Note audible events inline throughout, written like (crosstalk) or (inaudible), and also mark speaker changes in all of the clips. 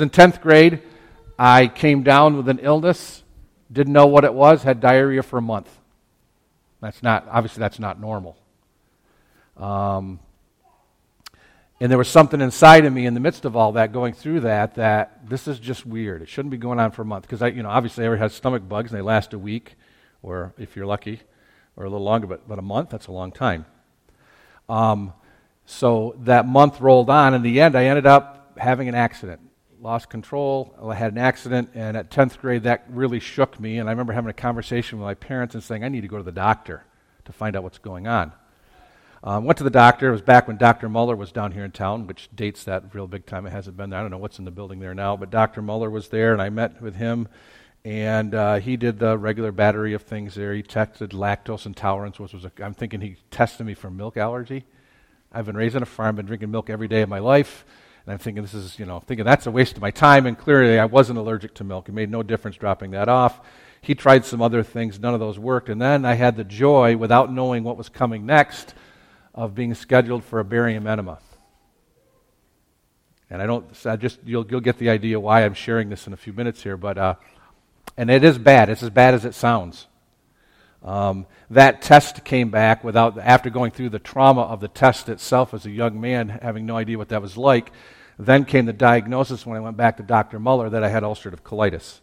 Speaker 1: In 10th grade, I came down with an illness, didn't know what it was, had diarrhea for a month. That's not, obviously, that's not normal. Um, and there was something inside of me in the midst of all that, going through that, that this is just weird. It shouldn't be going on for a month. Because, I, you know, obviously, everybody has stomach bugs and they last a week, or if you're lucky, or a little longer, but, but a month, that's a long time. Um, so that month rolled on. In the end, I ended up having an accident lost control. I had an accident, and at 10th grade, that really shook me. And I remember having a conversation with my parents and saying, I need to go to the doctor to find out what's going on. Um, went to the doctor. It was back when Dr. Muller was down here in town, which dates that real big time. It hasn't been there. I don't know what's in the building there now, but Dr. Muller was there, and I met with him. And uh, he did the regular battery of things there. He tested lactose intolerance, which was a, I'm thinking he tested me for milk allergy. I've been raised on a farm, been drinking milk every day of my life. And I'm thinking, this is, you know, thinking that's a waste of my time. And clearly, I wasn't allergic to milk. It made no difference dropping that off. He tried some other things, none of those worked. And then I had the joy, without knowing what was coming next, of being scheduled for a barium enema. And I don't, I just, you'll, you'll get the idea why I'm sharing this in a few minutes here. But, uh, and it is bad. It's as bad as it sounds. Um, that test came back without, after going through the trauma of the test itself as a young man, having no idea what that was like. Then came the diagnosis when I went back to Dr. Muller that I had ulcerative colitis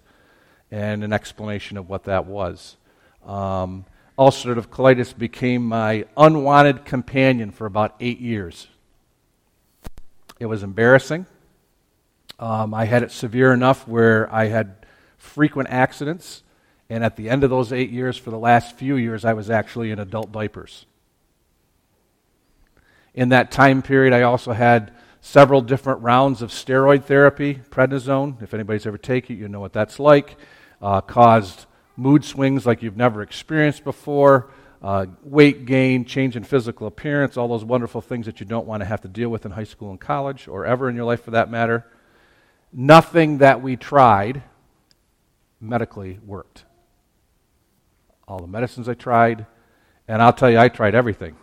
Speaker 1: and an explanation of what that was. Um, ulcerative colitis became my unwanted companion for about eight years. It was embarrassing. Um, I had it severe enough where I had frequent accidents, and at the end of those eight years, for the last few years, I was actually in adult diapers. In that time period, I also had several different rounds of steroid therapy, prednisone. If anybody's ever taken it, you know what that's like. Uh, caused mood swings like you've never experienced before, uh, weight gain, change in physical appearance, all those wonderful things that you don't want to have to deal with in high school and college, or ever in your life for that matter. Nothing that we tried medically worked. All the medicines I tried, and I'll tell you, I tried everything,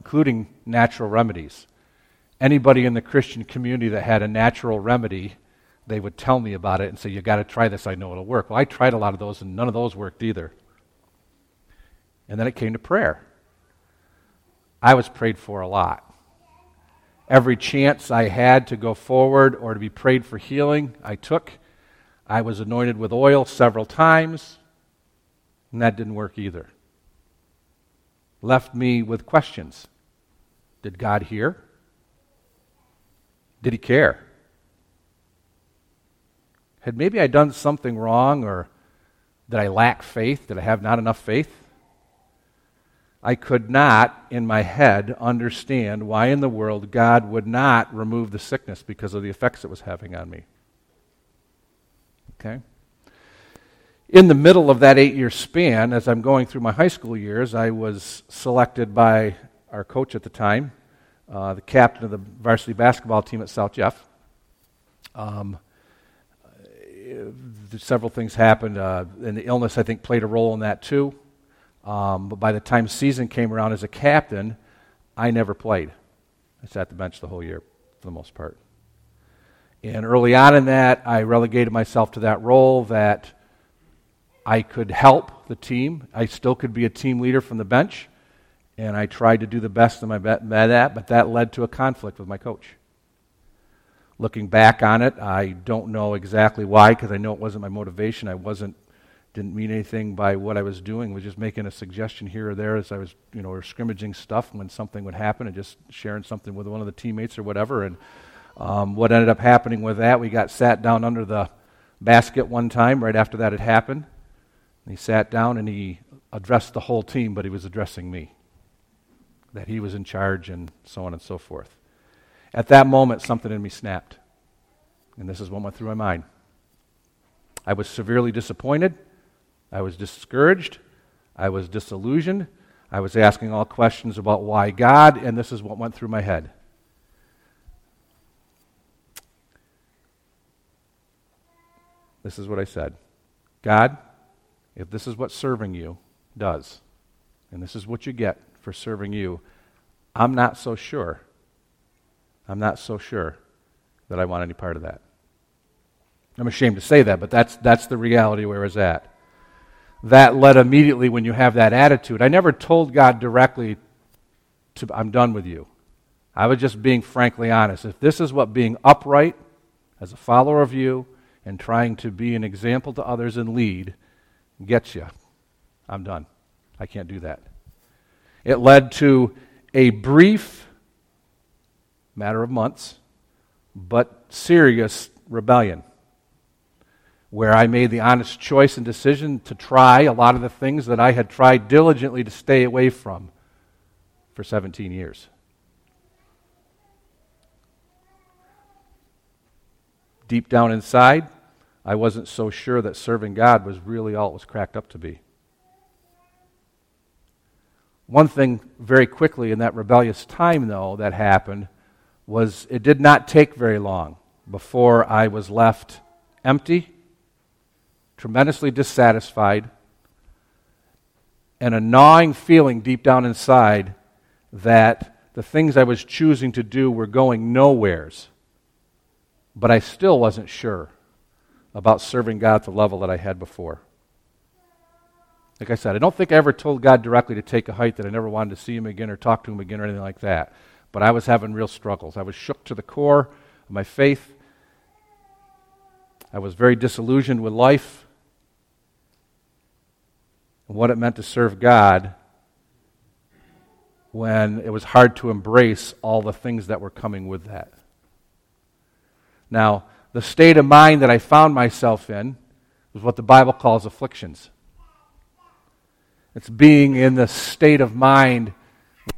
Speaker 1: including natural remedies anybody in the Christian community that had a natural remedy, they would tell me about it and say, You got to try this, I know it'll work. Well, I tried a lot of those, and none of those worked either. And then it came to prayer. I was prayed for a lot. Every chance I had to go forward or to be prayed for healing, I took. I was anointed with oil several times, and that didn't work either. Left me with questions Did God hear? Did he care? Had maybe I done something wrong or did I lack faith? Did I have not enough faith? I could not, in my head, understand why in the world God would not remove the sickness because of the effects it was having on me. Okay? In the middle of that eight year span, as I'm going through my high school years, I was selected by our coach at the time uh, the captain of the varsity basketball team at South Jeff. Um, several things happened, uh, and the illness, I think, played a role in that too. Um, but by the time season came around as a captain, I never played. I sat the bench the whole year for the most part. And early on in that, I relegated myself to that role that I could help the team. I still could be a team leader from the bench and I tried to do the best of my bet that, but that led to a conflict with my coach. Looking back on it, I don't know exactly why because I know it wasn't my motivation. I wasn't didn't mean anything by what I was doing. Was just making a suggestion here or there as I was, you know, or scrimmaging stuff when something would happen and just sharing something with one of the teammates or whatever. And um, what ended up happening with that, we got sat down under the basket one time right after that had happened. And he sat down and he addressed the whole team, but he was addressing me that he was in charge and so on and so forth. At that moment, something in me snapped. And this is what went through my mind. I was severely disappointed. I was discouraged. I was disillusioned. I was asking all questions about why God, and this is what went through my head. This is what I said God, if this is what serving you does, and this is what you get for serving you. I'm not so sure. I'm not so sure that I want any part of that. I'm ashamed to say that, but that's, that's the reality where I was at. That led immediately when you have that attitude. I never told God directly, to, I'm done with you. I was just being frankly honest. If this is what being upright as a follower of you and trying to be an example to others and lead gets you, I'm done. I can't do that. It led to a brief matter of months, but serious rebellion, where I made the honest choice and decision to try a lot of the things that I had tried diligently to stay away from for 17 years. Deep down inside, I wasn't so sure that serving God was really all it was cracked up to be. One thing very quickly in that rebellious time, though, that happened was it did not take very long before I was left empty, tremendously dissatisfied, and a gnawing feeling deep down inside that the things I was choosing to do were going nowheres. But I still wasn't sure about serving God at the level that I had before. Like I said, I don't think I ever told God directly to take a height that I never wanted to see him again or talk to him again or anything like that. But I was having real struggles. I was shook to the core of my faith. I was very disillusioned with life and what it meant to serve God when it was hard to embrace all the things that were coming with that. Now, the state of mind that I found myself in was what the Bible calls afflictions. It's being in the state of mind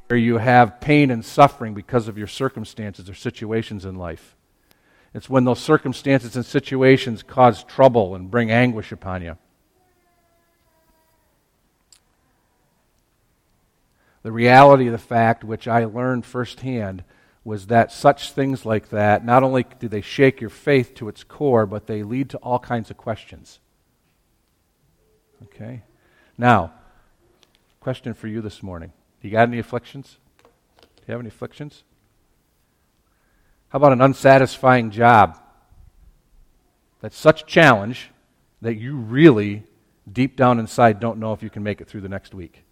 Speaker 1: where you have pain and suffering because of your circumstances or situations in life. It's when those circumstances and situations cause trouble and bring anguish upon you. The reality of the fact, which I learned firsthand, was that such things like that, not only do they shake your faith to its core, but they lead to all kinds of questions. Okay? Now, Question for you this morning. You got any afflictions? Do you have any afflictions? How about an unsatisfying job? That's such a challenge that you really, deep down inside, don't know if you can make it through the next week.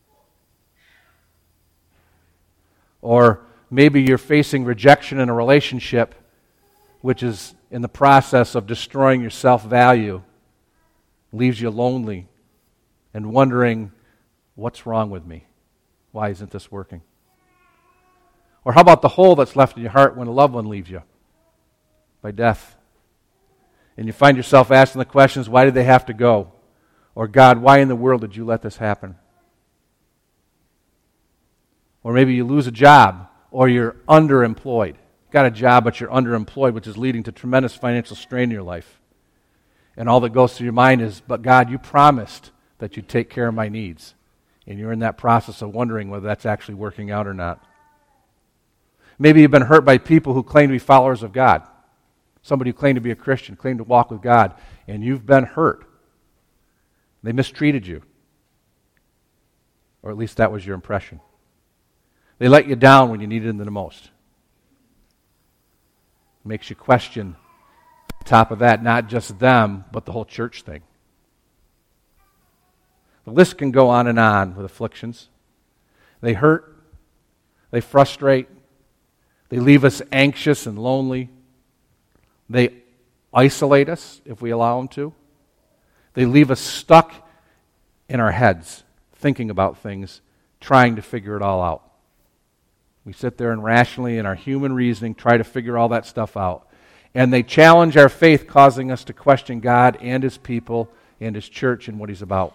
Speaker 1: Or maybe you're facing rejection in a relationship which is in the process of destroying your self value, leaves you lonely and wondering What's wrong with me? Why isn't this working? Or how about the hole that's left in your heart when a loved one leaves you by death? And you find yourself asking the questions why did they have to go? Or God, why in the world did you let this happen? Or maybe you lose a job or you're underemployed. You Got a job, but you're underemployed, which is leading to tremendous financial strain in your life. And all that goes through your mind is, but God, you promised that you'd take care of my needs and you're in that process of wondering whether that's actually working out or not. Maybe you've been hurt by people who claim to be followers of God. Somebody who claimed to be a Christian, claimed to walk with God, and you've been hurt. They mistreated you. Or at least that was your impression. They let you down when you needed them the most. Makes you question, on top of that, not just them, but the whole church thing. The list can go on and on with afflictions. They hurt, they frustrate, they leave us anxious and lonely, they isolate us if we allow them to, they leave us stuck in our heads thinking about things, trying to figure it all out. We sit there and rationally, in our human reasoning, try to figure all that stuff out. And they challenge our faith, causing us to question God and His people and His church and what He's about.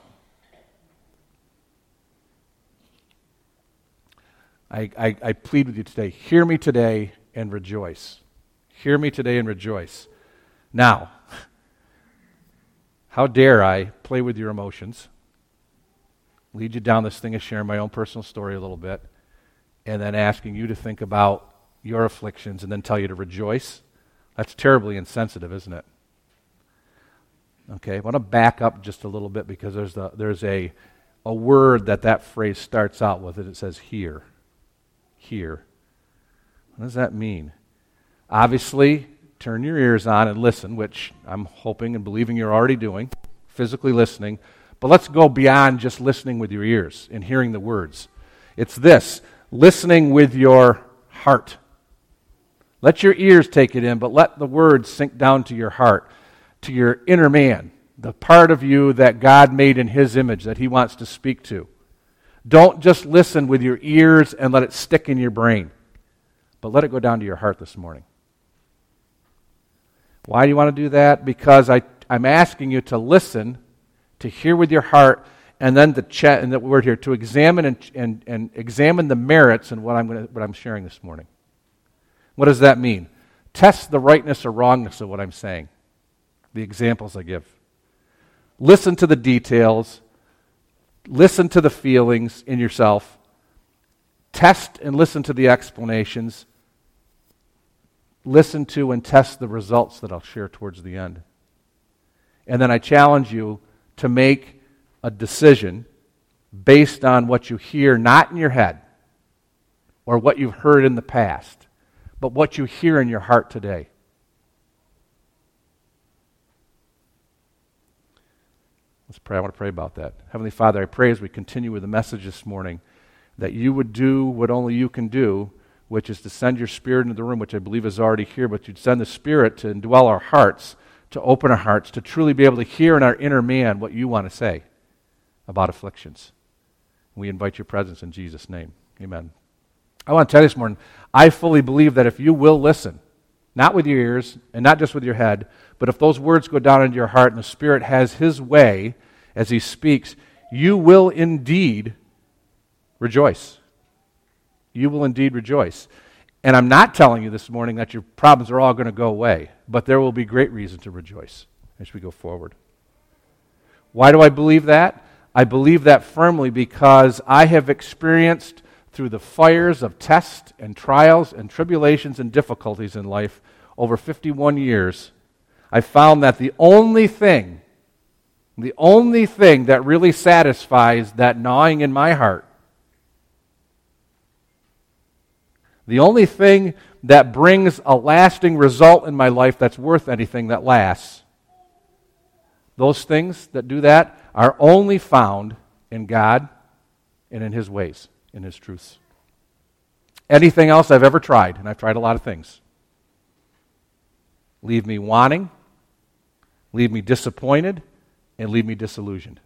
Speaker 1: I, I, I plead with you today hear me today and rejoice. Hear me today and rejoice. Now, (laughs) how dare I play with your emotions, lead you down this thing of sharing my own personal story a little bit, and then asking you to think about your afflictions and then tell you to rejoice? That's terribly insensitive, isn't it? Okay, I want to back up just a little bit because there's, the, there's a, a word that that phrase starts out with. and it says here here. What does that mean? Obviously, turn your ears on and listen, which I'm hoping and believing you're already doing, physically listening. But let's go beyond just listening with your ears and hearing the words. It's this listening with your heart. Let your ears take it in, but let the words sink down to your heart, to your inner man, the part of you that God made in His image that He wants to speak to. Don't just listen with your ears and let it stick in your brain, but let it go down to your heart this morning. Why do you want to do that? Because I, I'm asking you to listen, to hear with your heart, and then to chat, and the word here, to examine and, and, and examine the merits and what I'm, gonna, what I'm sharing this morning. What does that mean? Test the rightness or wrongness of what I'm saying, the examples I give. Listen to the details, listen to the feelings in yourself, test and listen to the explanations, listen to and test the results that I'll share towards the end. And then I challenge you to make a decision based on what you hear, not in your head or what you've heard in the past but what you hear in your heart today. Let's pray. I want to pray about that. Heavenly Father, I pray as we continue with the message this morning that you would do what only you can do, which is to send your Spirit into the room, which I believe is already here, but you'd send the Spirit to indwell our hearts, to open our hearts, to truly be able to hear in our inner man what you want to say about afflictions. We invite your presence in Jesus' name. Amen. I want to tell you this morning, I fully believe that if you will listen, not with your ears and not just with your head, but if those words go down into your heart and the Spirit has His way as He speaks, you will indeed rejoice. You will indeed rejoice. And I'm not telling you this morning that your problems are all going to go away, but there will be great reason to rejoice as we go forward. Why do I believe that? I believe that firmly because I have experienced through the fires of tests and trials and tribulations and difficulties in life over 51 years, I found that the only thing, the only thing that really satisfies that gnawing in my heart, the only thing that brings a lasting result in my life that's worth anything that lasts, those things that do that are only found in God and in His ways in His truths. Anything else I've ever tried, and I've tried a lot of things, leave me wanting, leave me disappointed, and leave me disillusioned.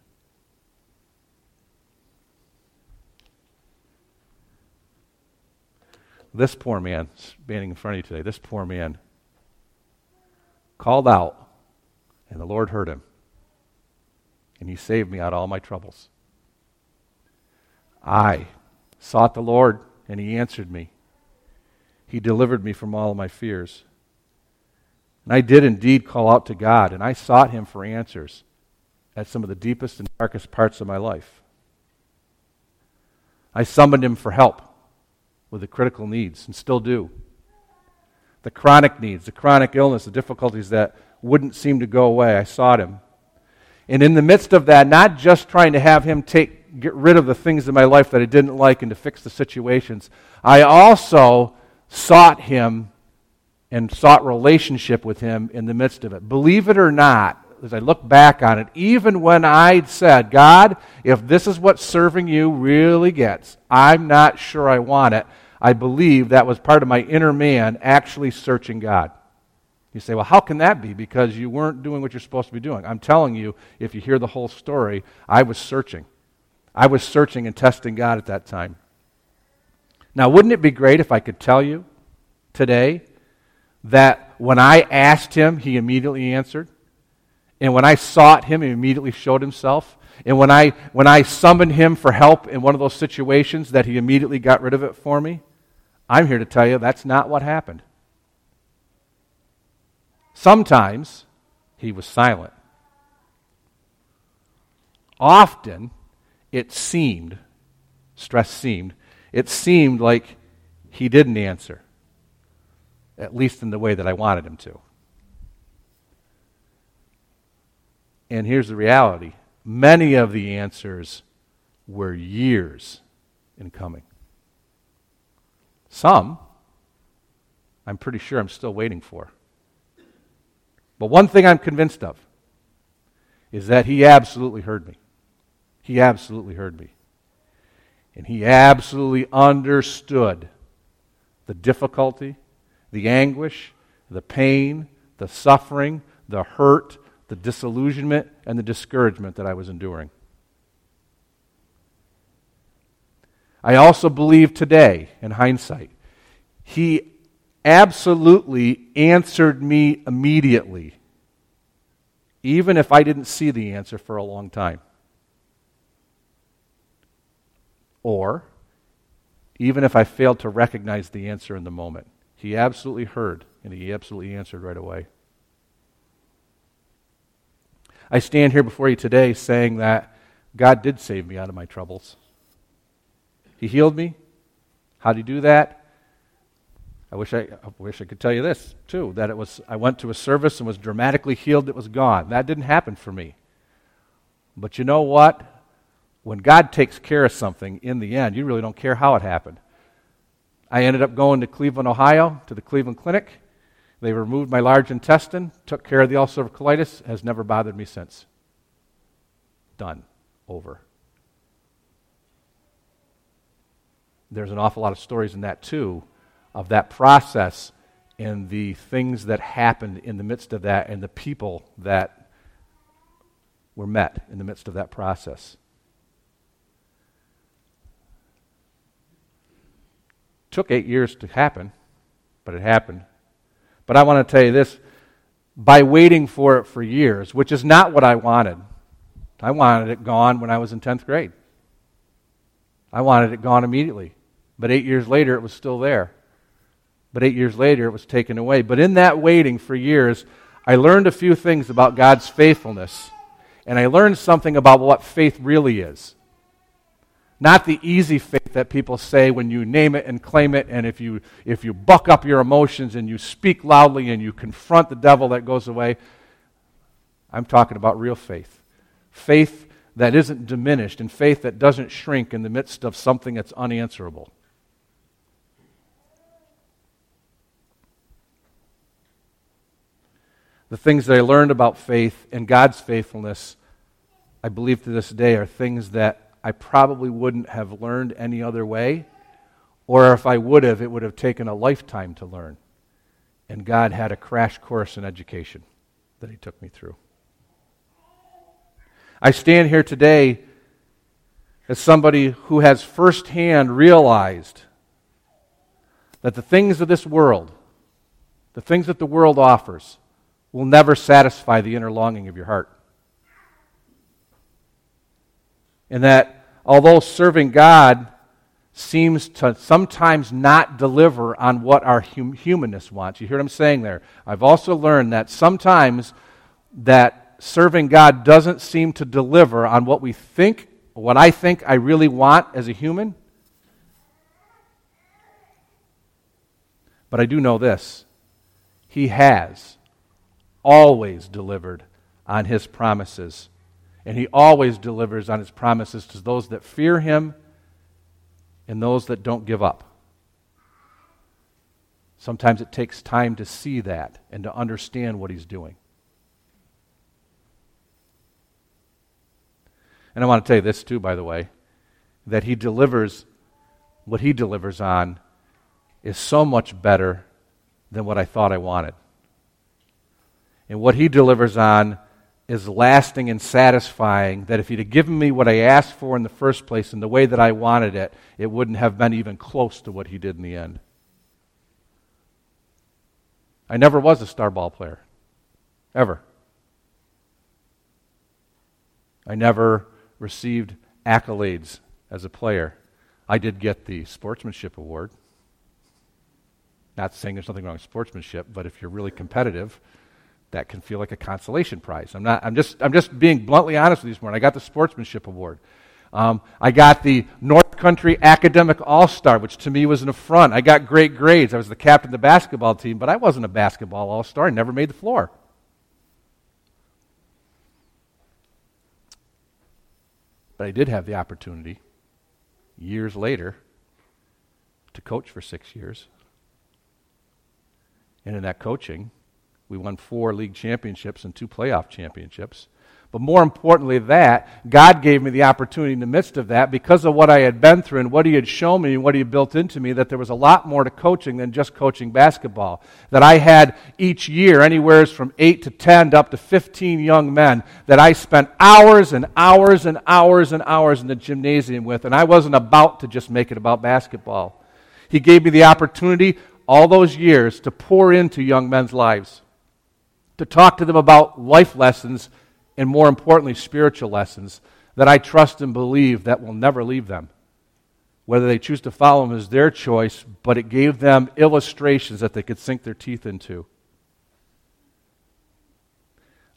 Speaker 1: This poor man, standing in front of you today, this poor man called out, and the Lord heard him, and he saved me out of all my troubles. I sought the Lord, and he answered me. He delivered me from all my fears. And I did indeed call out to God, and I sought him for answers at some of the deepest and darkest parts of my life. I summoned him for help with the critical needs, and still do. The chronic needs, the chronic illness, the difficulties that wouldn't seem to go away, I sought him. And in the midst of that, not just trying to have him take get rid of the things in my life that I didn't like and to fix the situations. I also sought Him and sought relationship with Him in the midst of it. Believe it or not, as I look back on it, even when I said, God, if this is what serving you really gets, I'm not sure I want it. I believe that was part of my inner man actually searching God. You say, well, how can that be? Because you weren't doing what you're supposed to be doing. I'm telling you, if you hear the whole story, I was searching. I was searching and testing God at that time. Now, wouldn't it be great if I could tell you today that when I asked him, he immediately answered? And when I sought him, he immediately showed himself? And when I, when I summoned him for help in one of those situations, that he immediately got rid of it for me? I'm here to tell you that's not what happened. Sometimes he was silent. Often it seemed, stress seemed, it seemed like he didn't answer, at least in the way that I wanted him to. And here's the reality many of the answers were years in coming. Some, I'm pretty sure I'm still waiting for. But one thing I'm convinced of is that he absolutely heard me. He absolutely heard me. And he absolutely understood the difficulty, the anguish, the pain, the suffering, the hurt, the disillusionment, and the discouragement that I was enduring. I also believe today, in hindsight, he absolutely answered me immediately, even if I didn't see the answer for a long time. Or, even if I failed to recognize the answer in the moment. He absolutely heard, and he absolutely answered right away. I stand here before you today saying that God did save me out of my troubles. He healed me. How did he do that? I wish I, I, wish I could tell you this too that it was I went to a service and was dramatically healed it was gone. That didn't happen for me. But you know what? When God takes care of something in the end, you really don't care how it happened. I ended up going to Cleveland, Ohio, to the Cleveland Clinic. They removed my large intestine, took care of the ulcerative colitis, has never bothered me since. Done. Over. there's an awful lot of stories in that too of that process and the things that happened in the midst of that and the people that were met in the midst of that process. Took eight years to happen, but it happened. But I want to tell you this by waiting for it for years, which is not what I wanted. I wanted it gone when I was in 10th grade. I wanted it gone immediately. But eight years later, it was still there. But eight years later, it was taken away. But in that waiting for years, I learned a few things about God's faithfulness. And I learned something about what faith really is. Not the easy faith that people say when you name it and claim it, and if you, if you buck up your emotions and you speak loudly and you confront the devil, that goes away. I'm talking about real faith. Faith that isn't diminished and faith that doesn't shrink in the midst of something that's unanswerable. the things that I learned about faith and God's faithfulness, I believe to this day, are things that I probably wouldn't have learned any other way, or if I would have, it would have taken a lifetime to learn. And God had a crash course in education that He took me through. I stand here today as somebody who has firsthand realized that the things of this world, the things that the world offers, will never satisfy the inner longing of your heart. And that although serving God seems to sometimes not deliver on what our hum- humanness wants. You hear what I'm saying there? I've also learned that sometimes that serving God doesn't seem to deliver on what we think, what I think I really want as a human. But I do know this. He has always delivered on his promises. And he always delivers on his promises to those that fear him and those that don't give up. Sometimes it takes time to see that and to understand what he's doing. And I want to tell you this, too, by the way, that he delivers, what he delivers on is so much better than what I thought I wanted. And what he delivers on is lasting and satisfying. That if he'd have given me what I asked for in the first place in the way that I wanted it, it wouldn't have been even close to what he did in the end. I never was a star ball player. Ever. I never received accolades as a player. I did get the sportsmanship award. Not saying there's nothing wrong with sportsmanship, but if you're really competitive, that can feel like a consolation prize. I'm, not, I'm, just, I'm just being bluntly honest with you this morning. I got the Sportsmanship Award. Um, I got the North Country Academic All Star, which to me was an affront. I got great grades. I was the captain of the basketball team, but I wasn't a basketball All Star. I never made the floor. But I did have the opportunity, years later, to coach for six years. And in that coaching, We won four league championships and two playoff championships. But more importantly, that God gave me the opportunity in the midst of that because of what I had been through and what He had shown me and what He had built into me, that there was a lot more to coaching than just coaching basketball. That I had each year, anywhere from 8 to 10 to up to 15 young men that I spent hours and hours and hours and hours in the gymnasium with, and I wasn't about to just make it about basketball. He gave me the opportunity all those years to pour into young men's lives, to talk to them about life lessons and more importantly, spiritual lessons that I trust and believe that will never leave them. Whether they choose to follow them is their choice, but it gave them illustrations that they could sink their teeth into.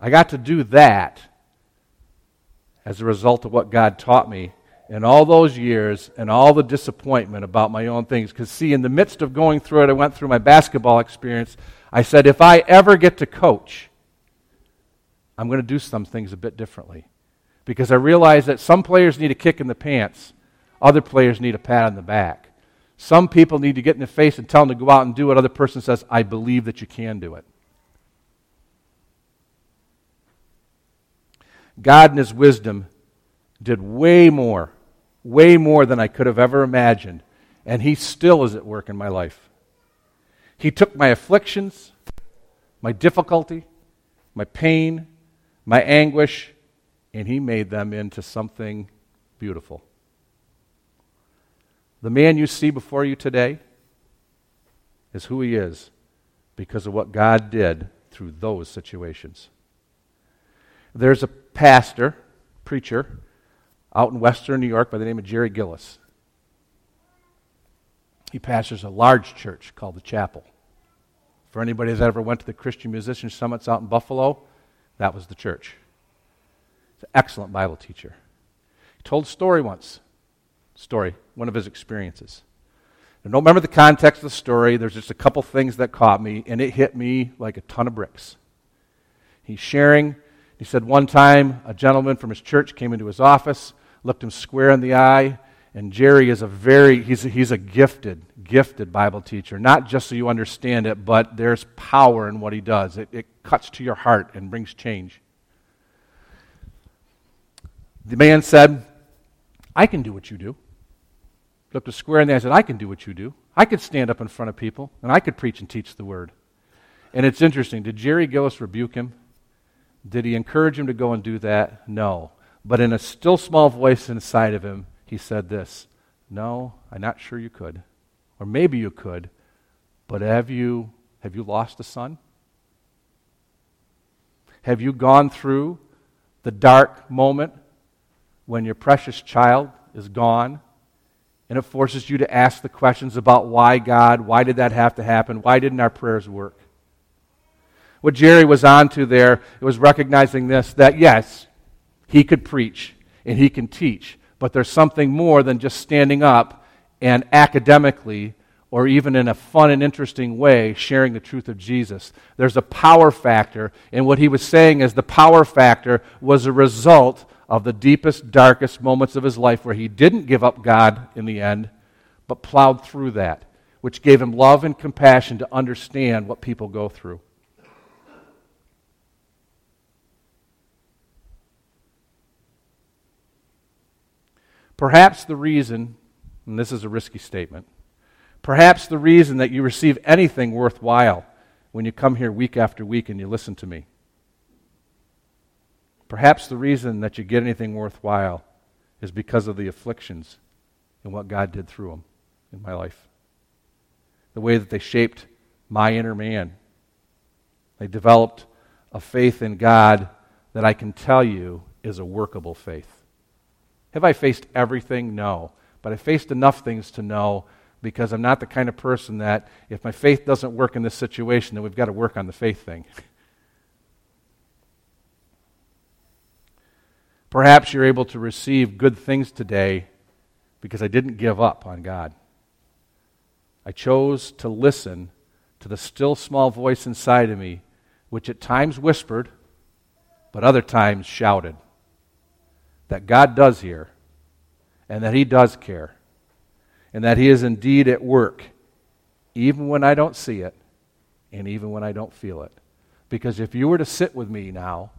Speaker 1: I got to do that as a result of what God taught me in all those years and all the disappointment about my own things. Because, see, in the midst of going through it, I went through my basketball experience. I said, if I ever get to coach, I'm going to do some things a bit differently. Because I realize that some players need a kick in the pants, other players need a pat on the back. Some people need to get in the face and tell them to go out and do what other person says, I believe that you can do it. God in His wisdom did way more, way more than I could have ever imagined, and He still is at work in my life. He took my afflictions, my difficulty, my pain, my anguish, and he made them into something beautiful. The man you see before you today is who he is because of what God did through those situations. There's a pastor, preacher, out in western New York by the name of Jerry Gillis. He pastors a large church called the Chapel. For anybody that ever went to the Christian Musician Summits out in Buffalo, that was the church. He's an excellent Bible teacher. He told a story once. Story, one of his experiences. I don't remember the context of the story. There's just a couple things that caught me, and it hit me like a ton of bricks. He's sharing. He said one time a gentleman from his church came into his office, looked him square in the eye, and Jerry is a very, he's a, he's a gifted, gifted Bible teacher. Not just so you understand it, but there's power in what he does. It, it cuts to your heart and brings change. The man said, I can do what you do. Looked a square in the eye and said, I can do what you do. I could stand up in front of people, and I could preach and teach the word. And it's interesting. Did Jerry Gillis rebuke him? Did he encourage him to go and do that? No. But in a still small voice inside of him, he said this No, I'm not sure you could. Or maybe you could, but have you, have you lost a son? Have you gone through the dark moment when your precious child is gone and it forces you to ask the questions about why God, why did that have to happen, why didn't our prayers work? What Jerry was on to there it was recognizing this that yes, he could preach and he can teach, but there's something more than just standing up and academically or even in a fun and interesting way sharing the truth of Jesus. There's a power factor, and what he was saying is the power factor was a result of the deepest, darkest moments of his life where he didn't give up God in the end, but plowed through that, which gave him love and compassion to understand what people go through. Perhaps the reason, and this is a risky statement, perhaps the reason that you receive anything worthwhile when you come here week after week and you listen to me. Perhaps the reason that you get anything worthwhile is because of the afflictions and what God did through them in my life. The way that they shaped my inner man. They developed a faith in God that I can tell you is a workable faith. Have I faced everything? No. But I faced enough things to know because I'm not the kind of person that if my faith doesn't work in this situation, then we've got to work on the faith thing. Perhaps you're able to receive good things today because I didn't give up on God. I chose to listen to the still small voice inside of me, which at times whispered, but other times shouted that God does hear and that He does care and that He is indeed at work, even when I don't see it and even when I don't feel it. Because if you were to sit with me now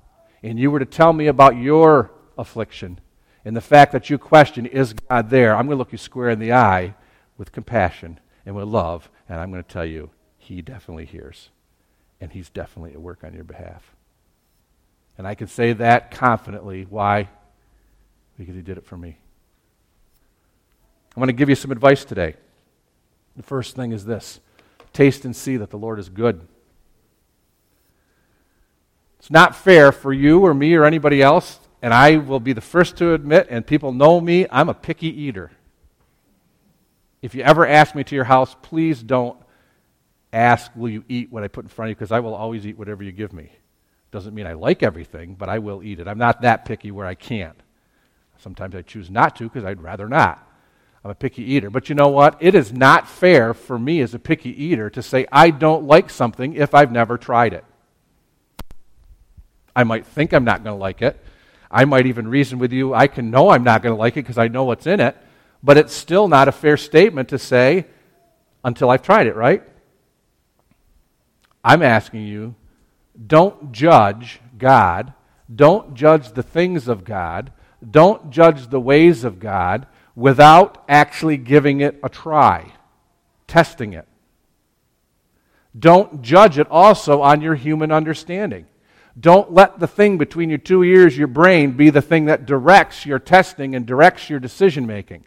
Speaker 1: and you were to tell me about your affliction and the fact that you question, is God there? I'm going to look you square in the eye with compassion and with love, and I'm going to tell you, He definitely hears. And He's definitely at work on your behalf. And I can say that confidently. Why? Because He did it for me. I'm going to give you some advice today. The first thing is this taste and see that the Lord is good. It's not fair for you or me or anybody else, and I will be the first to admit, and people know me, I'm a picky eater. If you ever ask me to your house, please don't ask, Will you eat what I put in front of you? Because I will always eat whatever you give me. Doesn't mean I like everything, but I will eat it. I'm not that picky where I can't. Sometimes I choose not to because I'd rather not. I'm a picky eater. But you know what? It is not fair for me as a picky eater to say I don't like something if I've never tried it. I might think I'm not going to like it. I might even reason with you, I can know I'm not going to like it because I know what's in it. But it's still not a fair statement to say until I've tried it, right? I'm asking you don't judge God. Don't judge the things of God. Don't judge the ways of God without actually giving it a try, testing it. Don't judge it also on your human understanding. Don't let the thing between your two ears, your brain, be the thing that directs your testing and directs your decision making.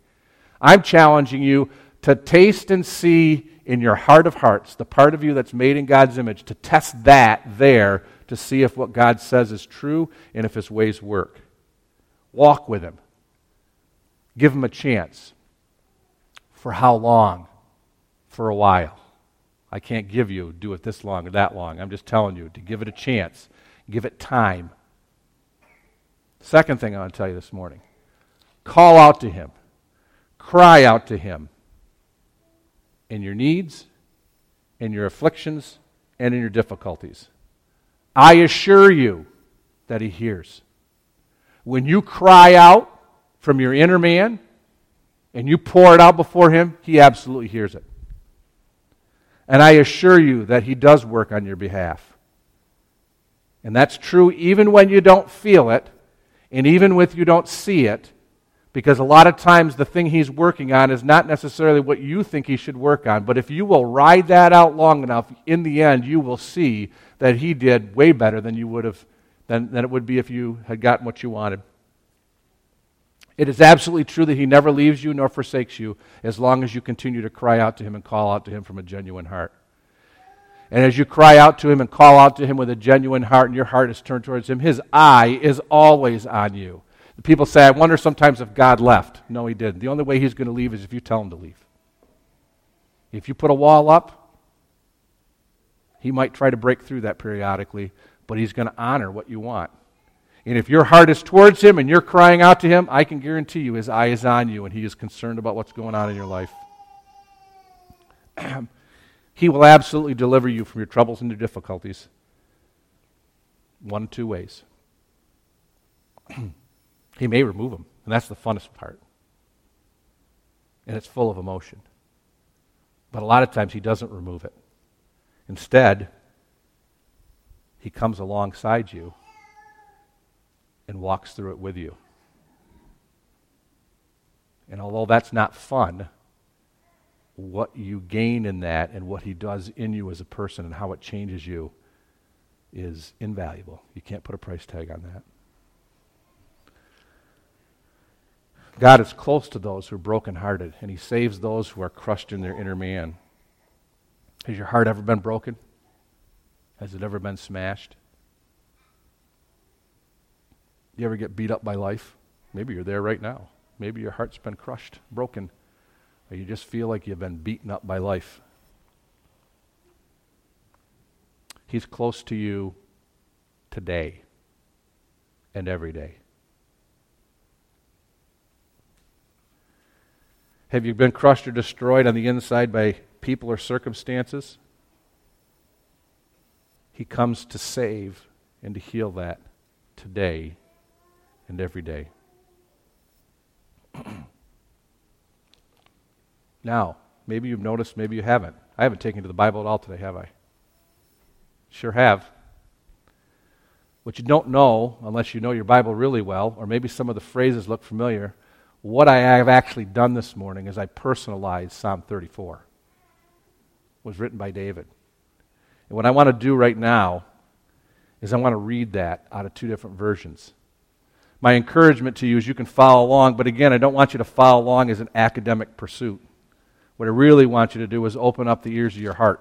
Speaker 1: I'm challenging you to taste and see in your heart of hearts, the part of you that's made in God's image, to test that there to see if what God says is true and if his ways work. Walk with him. Give him a chance. For how long? For a while. I can't give you, do it this long or that long. I'm just telling you to give it a chance. Give it time. Second thing I want to tell you this morning call out to him. Cry out to Him in your needs, in your afflictions, and in your difficulties. I assure you that He hears. When you cry out from your inner man and you pour it out before Him, He absolutely hears it. And I assure you that He does work on your behalf. And that's true even when you don't feel it, and even when you don't see it, because a lot of times the thing he's working on is not necessarily what you think he should work on. But if you will ride that out long enough, in the end, you will see that he did way better than you would have than, than it would be if you had gotten what you wanted. It is absolutely true that he never leaves you nor forsakes you as long as you continue to cry out to him and call out to him from a genuine heart. And as you cry out to him and call out to him with a genuine heart and your heart is turned towards him, his eye is always on you. People say, I wonder sometimes if God left. No, he didn't. The only way he's going to leave is if you tell him to leave. If you put a wall up, he might try to break through that periodically, but he's going to honor what you want. And if your heart is towards him and you're crying out to him, I can guarantee you his eye is on you and he is concerned about what's going on in your life. (clears throat) he will absolutely deliver you from your troubles and your difficulties. One two ways. (clears throat) He may remove them, and that's the funnest part. And it's full of emotion. But a lot of times he doesn't remove it. Instead, he comes alongside you and walks through it with you. And although that's not fun, what you gain in that and what he does in you as a person and how it changes you is invaluable. You can't put a price tag on that. God is close to those who are brokenhearted, and He saves those who are crushed in their inner man. Has your heart ever been broken? Has it ever been smashed? You ever get beat up by life? Maybe you're there right now. Maybe your heart's been crushed, broken, or you just feel like you've been beaten up by life. He's close to you today and every day. Have you been crushed or destroyed on the inside by people or circumstances? He comes to save and to heal that today and every day. (clears throat) now, maybe you've noticed, maybe you haven't. I haven't taken to the Bible at all today, have I? Sure have. What you don't know, unless you know your Bible really well, or maybe some of the phrases look familiar, what I have actually done this morning is I personalized Psalm 34. It was written by David. And what I want to do right now is I want to read that out of two different versions. My encouragement to you is you can follow along, but again, I don't want you to follow along as an academic pursuit. What I really want you to do is open up the ears of your heart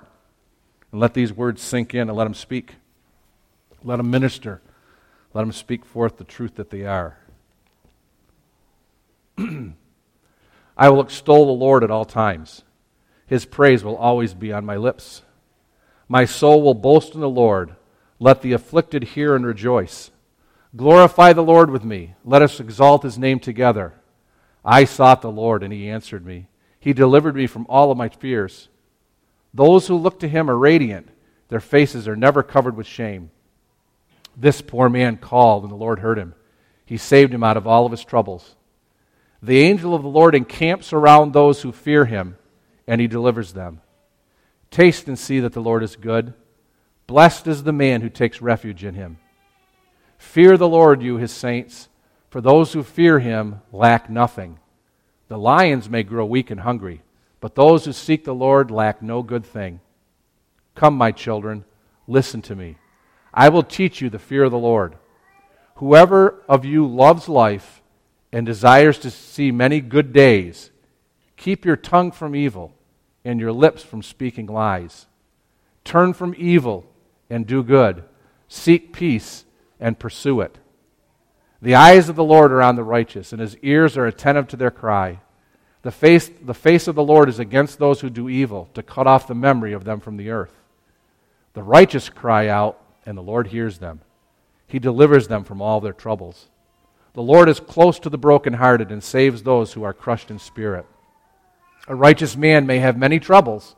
Speaker 1: and let these words sink in and let them speak. Let them minister. Let them speak forth the truth that they are. (clears throat) I will extol the Lord at all times. His praise will always be on my lips. My soul will boast in the Lord. Let the afflicted hear and rejoice. Glorify the Lord with me. Let us exalt his name together. I sought the Lord, and he answered me. He delivered me from all of my fears. Those who look to him are radiant, their faces are never covered with shame. This poor man called, and the Lord heard him. He saved him out of all of his troubles. The angel of the Lord encamps around those who fear him, and he delivers them. Taste and see that the Lord is good. Blessed is the man who takes refuge in him. Fear the Lord, you his saints, for those who fear him lack nothing. The lions may grow weak and hungry, but those who seek the Lord lack no good thing. Come, my children, listen to me. I will teach you the fear of the Lord. Whoever of you loves life and desires to see many good days, keep your tongue from evil and your lips from speaking lies. Turn from evil and do good. Seek peace and pursue it. The eyes of the Lord are on the righteous, and his ears are attentive to their cry. The face, the face of the Lord is against those who do evil, to cut off the memory of them from the earth. The righteous cry out, and the Lord hears them. He delivers them from all their troubles. The Lord is close to the brokenhearted and saves those who are crushed in spirit. A righteous man may have many troubles,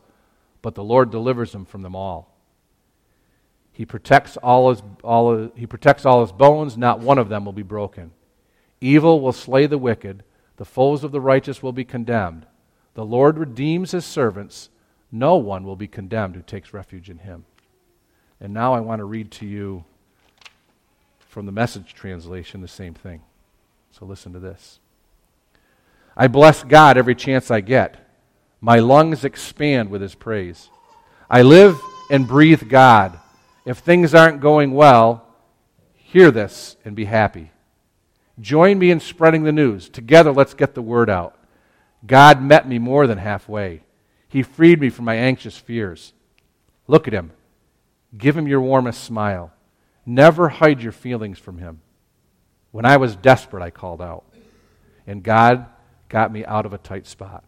Speaker 1: but the Lord delivers him from them all. He protects all his, all he protects all his bones, not one of them will be broken. Evil will slay the wicked, the foes of the righteous will be condemned. The Lord redeems his servants, no one will be condemned who takes refuge in him. And now I want to read to you from the message translation the same thing. So listen to this. I bless God every chance I get. My lungs expand with his praise. I live and breathe God. If things aren't going well, hear this and be happy. Join me in spreading the news. Together, let's get the word out. God met me more than halfway. He freed me from my anxious fears. Look at him. Give him your warmest smile. Never hide your feelings from him. When I was desperate, I called out. And God got me out of a tight spot.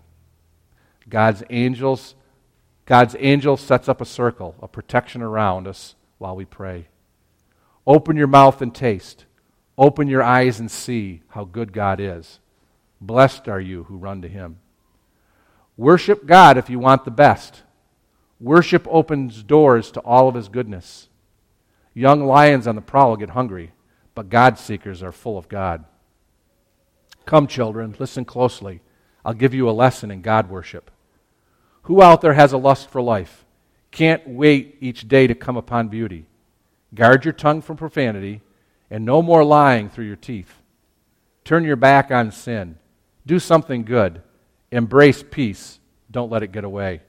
Speaker 1: God's angels, God's angel sets up a circle, a protection around us while we pray. Open your mouth and taste. Open your eyes and see how good God is. Blessed are you who run to him. Worship God if you want the best. Worship opens doors to all of his goodness. Young lions on the prowl get hungry, but God seekers are full of God. Come, children, listen closely. I'll give you a lesson in God worship. Who out there has a lust for life? Can't wait each day to come upon beauty. Guard your tongue from profanity, and no more lying through your teeth. Turn your back on sin. Do something good. Embrace peace. Don't let it get away.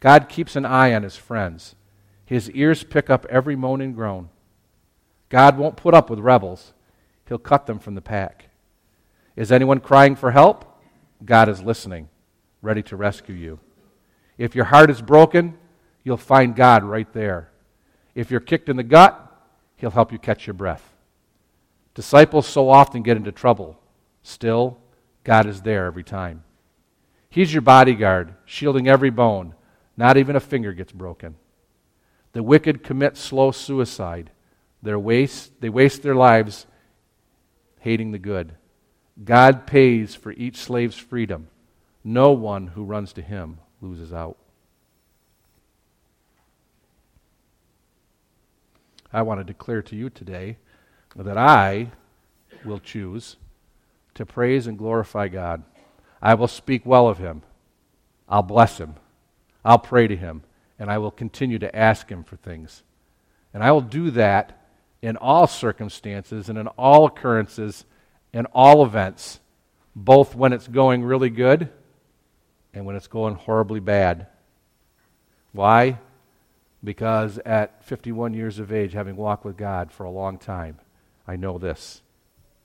Speaker 1: God keeps an eye on his friends. His ears pick up every moan and groan. God won't put up with rebels, he'll cut them from the pack. Is anyone crying for help? God is listening, ready to rescue you. If your heart is broken, you'll find God right there. If you're kicked in the gut, He'll help you catch your breath. Disciples so often get into trouble. Still, God is there every time. He's your bodyguard, shielding every bone. Not even a finger gets broken. The wicked commit slow suicide. Waste, they waste their lives hating the good. God pays for each slave's freedom. No one who runs to him loses out. I want to declare to you today that I will choose to praise and glorify God. I will speak well of him. I'll bless him. I'll pray to him. And I will continue to ask him for things. And I will do that in all circumstances and in all occurrences, in all events, both when it's going really good and when it's going horribly bad. Why? Because at 51 years of age, having walked with God for a long time, I know this.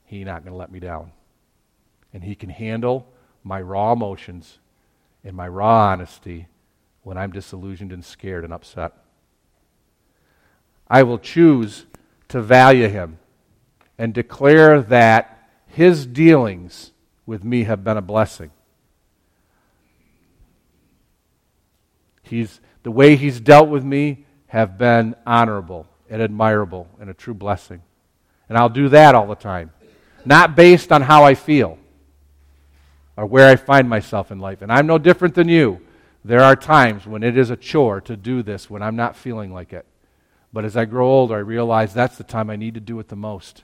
Speaker 1: He's not going to let me down. And He can handle my raw emotions and my raw honesty when I'm disillusioned and scared and upset. I will choose to value Him and declare that His dealings with me have been a blessing. He's, the way He's dealt with me have been honorable and admirable and a true blessing. And I'll do that all the time. Not based on how I feel or where I find myself in life. And I'm no different than you. There are times when it is a chore to do this when I'm not feeling like it. But as I grow older, I realize that's the time I need to do it the most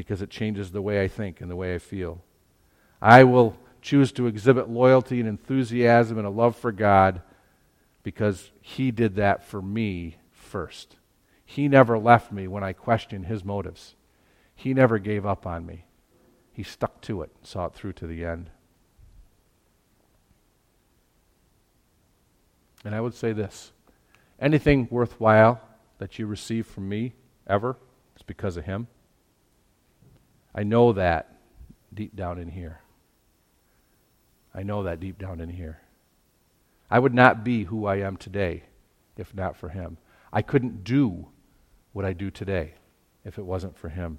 Speaker 1: because it changes the way I think and the way I feel. I will choose to exhibit loyalty and enthusiasm and a love for God because He did that for me first. He never left me when I questioned His motives, He never gave up on me. He stuck to it, saw it through to the end. And I would say this anything worthwhile that you receive from me ever, it's because of Him. I know that deep down in here. I know that deep down in here. I would not be who I am today if not for Him. I couldn't do what I do today if it wasn't for Him.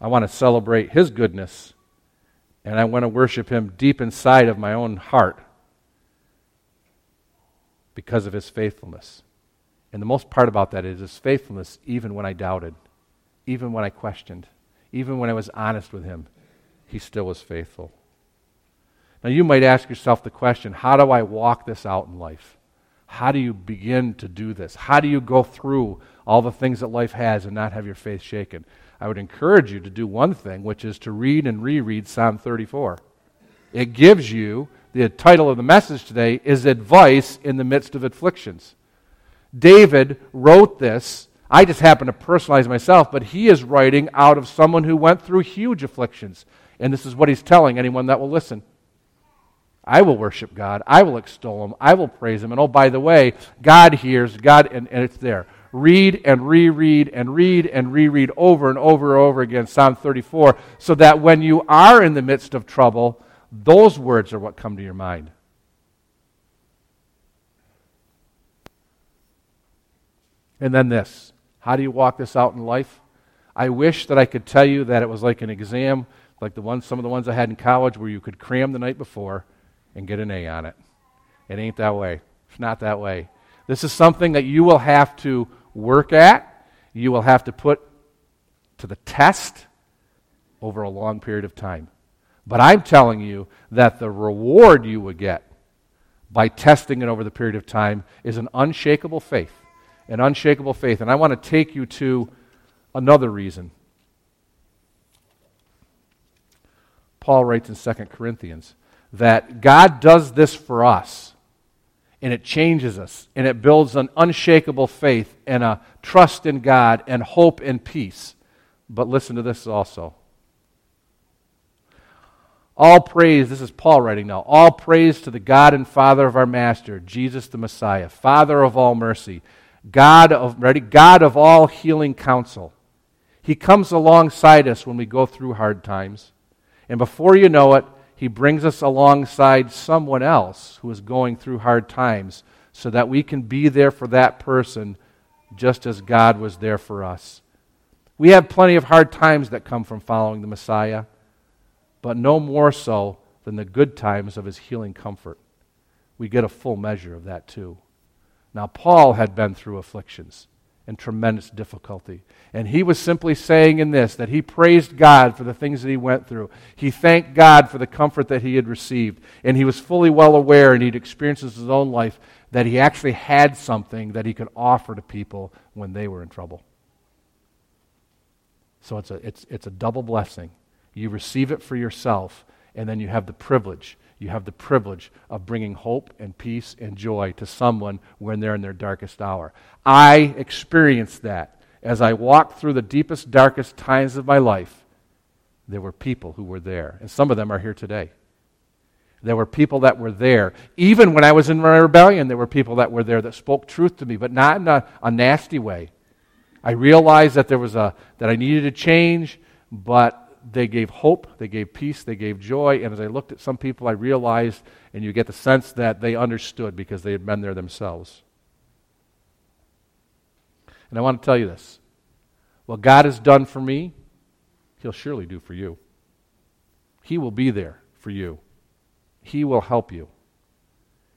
Speaker 1: I want to celebrate His goodness, and I want to worship Him deep inside of my own heart because of His faithfulness. And the most part about that is His faithfulness, even when I doubted, even when I questioned, even when I was honest with Him, He still was faithful. Now, you might ask yourself the question how do I walk this out in life? How do you begin to do this? How do you go through all the things that life has and not have your faith shaken? I would encourage you to do one thing, which is to read and reread Psalm 34. It gives you, the title of the message today is Advice in the Midst of Afflictions. David wrote this. I just happen to personalize myself, but he is writing out of someone who went through huge afflictions. And this is what he's telling anyone that will listen. I will worship God. I will extol him. I will praise him. And oh, by the way, God hears, God, and, and it's there read and reread and read and reread over and over and over again Psalm 34 so that when you are in the midst of trouble, those words are what come to your mind. And then this how do you walk this out in life? I wish that I could tell you that it was like an exam, like the ones, some of the ones I had in college, where you could cram the night before and get an A on it. It ain't that way. It's not that way. This is something that you will have to work at, you will have to put to the test over a long period of time. But I'm telling you that the reward you would get by testing it over the period of time is an unshakable faith. An unshakable faith. And I want to take you to another reason. Paul writes in 2 Corinthians that God does this for us and it changes us and it builds an unshakable faith and a trust in God and hope and peace. But listen to this also. All praise, this is Paul writing now, all praise to the God and Father of our Master, Jesus the Messiah, Father of all mercy, God of, ready? God of all healing counsel. He comes alongside us when we go through hard times. And before you know it, he brings us alongside someone else who is going through hard times so that we can be there for that person just as God was there for us. We have plenty of hard times that come from following the Messiah, but no more so than the good times of his healing comfort. We get a full measure of that too. Now, Paul had been through afflictions and tremendous difficulty. And he was simply saying in this that he praised God for the things that he went through. He thanked God for the comfort that he had received. And he was fully well aware, and he'd experienced his own life, that he actually had something that he could offer to people when they were in trouble. So it's a, it's, it's a double blessing. You receive it for yourself, and then you have the privilege you have the privilege of bringing hope and peace and joy to someone when they're in their darkest hour. I experienced that. as I walked through the deepest, darkest times of my life, there were people who were there. And some of them are here today. There were people that were there. Even when I was in my rebellion, there were people that were there that spoke truth to me, but not in a, a nasty way. I realized that there was a that I needed to change, but they gave hope, they gave peace, they gave joy. And as I looked at some people, I realized, and you get the sense that they understood because they had been there themselves. And I want to tell you this what God has done for me, He'll surely do for you. He will be there for you, He will help you.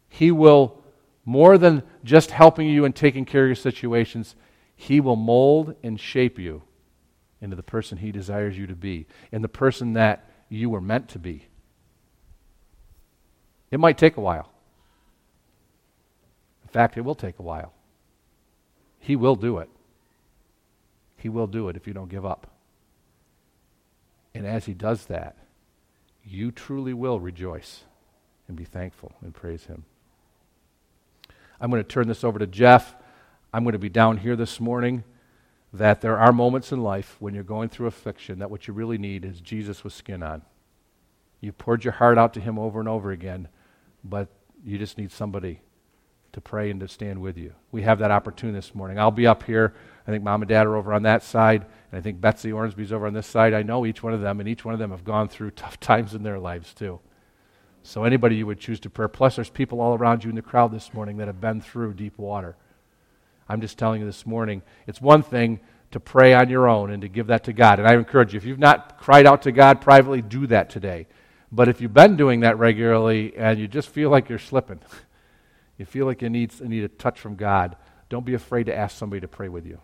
Speaker 1: He will, more than just helping you and taking care of your situations, He will mold and shape you into the person He desires you to be and the person that you were meant to be. It might take a while. In fact, it will take a while. He will do it. He will do it if you don't give up. And as He does that, you truly will rejoice and be thankful and praise Him. I'm going to turn this over to Jeff. I'm going to be down here this morning. That there are moments in life when you're going through affliction that what you really need is Jesus with skin on. You poured your heart out to Him over and over again, but you just need somebody to pray and to stand with you. We have that opportunity this morning. I'll be up here. I think mom and dad are over on that side, and I think Betsy Ormsby's over on this side. I know each one of them, and each one of them have gone through (laughs) tough times in their lives too. So anybody you would choose to pray. Plus, there's people all around you in the crowd this morning that have been through deep water. I'm just telling you this morning, it's one thing to pray on your own and to give that to God. And I encourage you, if you've not cried out to God privately, do that today. But if you've been doing that regularly and you just feel like you're slipping, (laughs) you feel like you need, you need a touch from God, don't be afraid to ask somebody to pray with you.